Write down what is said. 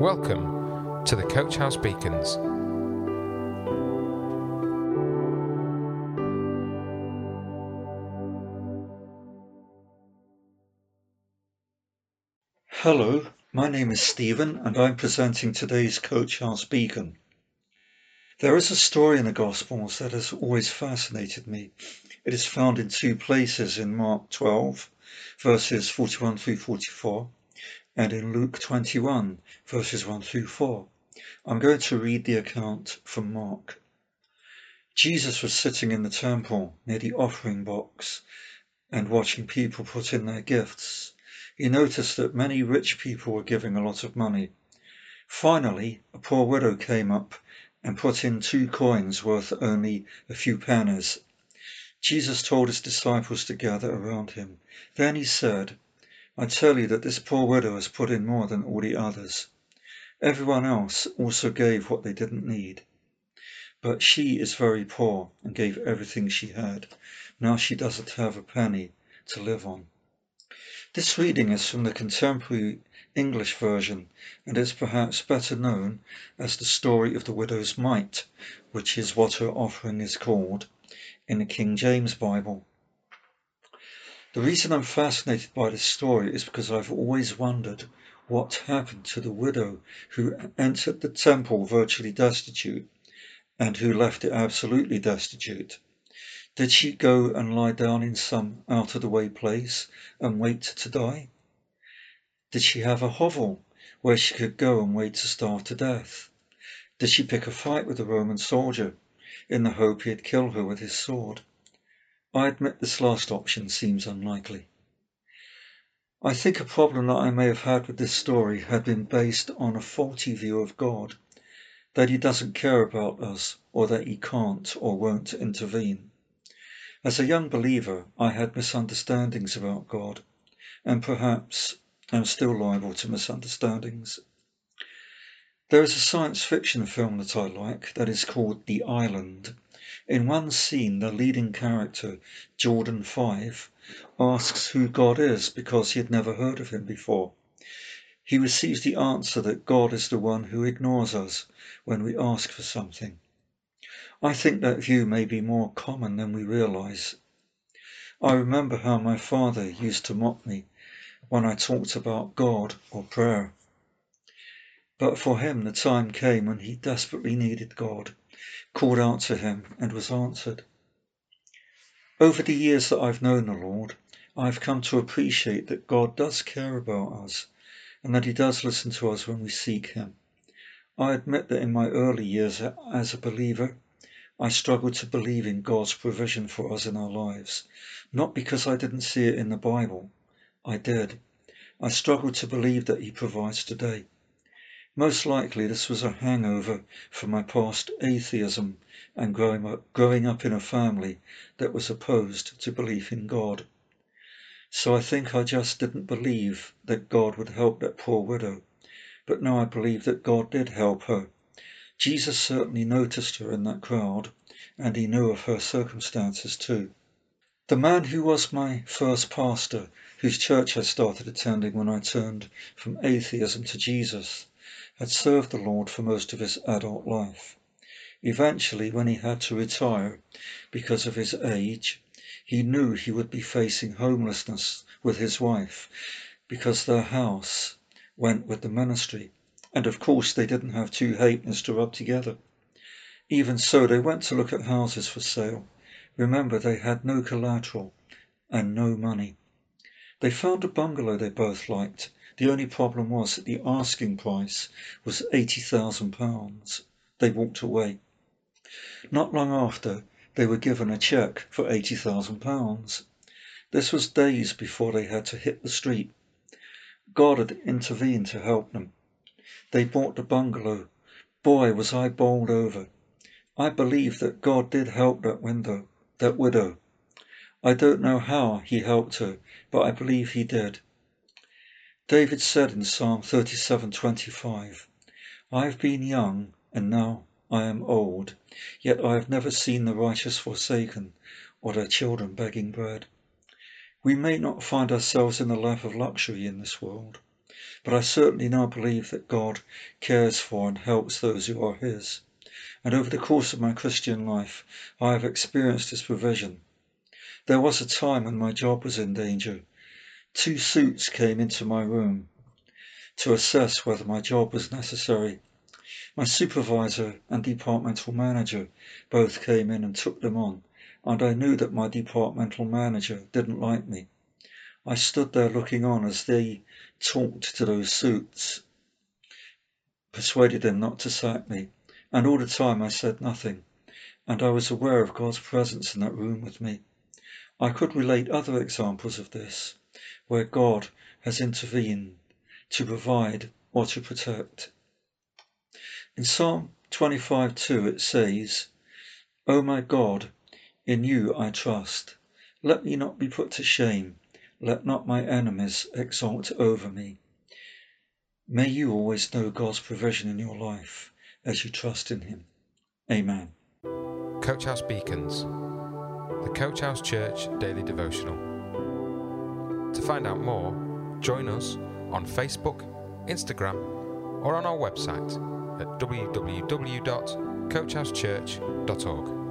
Welcome to the Coach House Beacons. Hello, my name is Stephen and I'm presenting today's Coach House Beacon. There is a story in the Gospels that has always fascinated me. It is found in two places in Mark 12, verses 41 through 44, and in Luke 21, verses 1 through 4. I'm going to read the account from Mark. Jesus was sitting in the temple near the offering box and watching people put in their gifts. He noticed that many rich people were giving a lot of money. Finally, a poor widow came up and put in two coins worth only a few pennies. Jesus told his disciples to gather around him. Then he said, I tell you that this poor widow has put in more than all the others. Everyone else also gave what they didn't need. But she is very poor and gave everything she had. Now she doesn't have a penny to live on. This reading is from the contemporary English version and is perhaps better known as the story of the widow's mite, which is what her offering is called in the King James Bible. The reason I'm fascinated by this story is because I've always wondered what happened to the widow who entered the temple virtually destitute and who left it absolutely destitute. Did she go and lie down in some out of the way place and wait to die? Did she have a hovel where she could go and wait to starve to death? Did she pick a fight with a Roman soldier in the hope he'd kill her with his sword? I admit this last option seems unlikely. I think a problem that I may have had with this story had been based on a faulty view of God, that he doesn't care about us or that he can't or won't intervene. As a young believer, I had misunderstandings about God, and perhaps am still liable to misunderstandings. There is a science fiction film that I like that is called The Island. In one scene, the leading character, Jordan Five, asks who God is because he had never heard of him before. He receives the answer that God is the one who ignores us when we ask for something. I think that view may be more common than we realize. I remember how my father used to mock me when I talked about God or prayer. But for him, the time came when he desperately needed God, called out to him, and was answered. Over the years that I've known the Lord, I've come to appreciate that God does care about us and that he does listen to us when we seek him. I admit that in my early years as a believer, I struggled to believe in God's provision for us in our lives, not because I didn't see it in the Bible. I did. I struggled to believe that he provides today. Most likely this was a hangover from my past atheism and growing up, growing up in a family that was opposed to belief in God. So I think I just didn't believe that God would help that poor widow. But now I believe that God did help her. Jesus certainly noticed her in that crowd, and he knew of her circumstances too. The man who was my first pastor, whose church I started attending when I turned from atheism to Jesus, had served the Lord for most of his adult life. Eventually, when he had to retire because of his age, he knew he would be facing homelessness with his wife because their house went with the ministry. And of course, they didn't have two halfpence to rub together. Even so, they went to look at houses for sale. Remember, they had no collateral and no money. They found a bungalow they both liked the only problem was that the asking price was £80,000. They walked away. Not long after, they were given a cheque for £80,000. This was days before they had to hit the street. God had intervened to help them. They bought the bungalow. Boy, was I bowled over. I believe that God did help that window, that widow. I don't know how he helped her, but I believe he did. David said in Psalm 37:25, I have been young, and now I am old, yet I have never seen the righteous forsaken, or their children begging bread. We may not find ourselves in the life of luxury in this world, but I certainly now believe that God cares for and helps those who are His. And over the course of my Christian life, I have experienced His provision. There was a time when my job was in danger. Two suits came into my room to assess whether my job was necessary. My supervisor and departmental manager both came in and took them on, and I knew that my departmental manager didn't like me. I stood there looking on as they talked to those suits, persuaded them not to sack me, and all the time I said nothing, and I was aware of God's presence in that room with me. I could relate other examples of this, where God has intervened to provide or to protect. In Psalm 25 2 it says, O my God, in you I trust. Let me not be put to shame. Let not my enemies exult over me. May you always know God's provision in your life as you trust in Him. Amen. Coach House Beacons, the Coach House Church Daily Devotional. To find out more, join us on Facebook, Instagram, or on our website at www.coachhousechurch.org.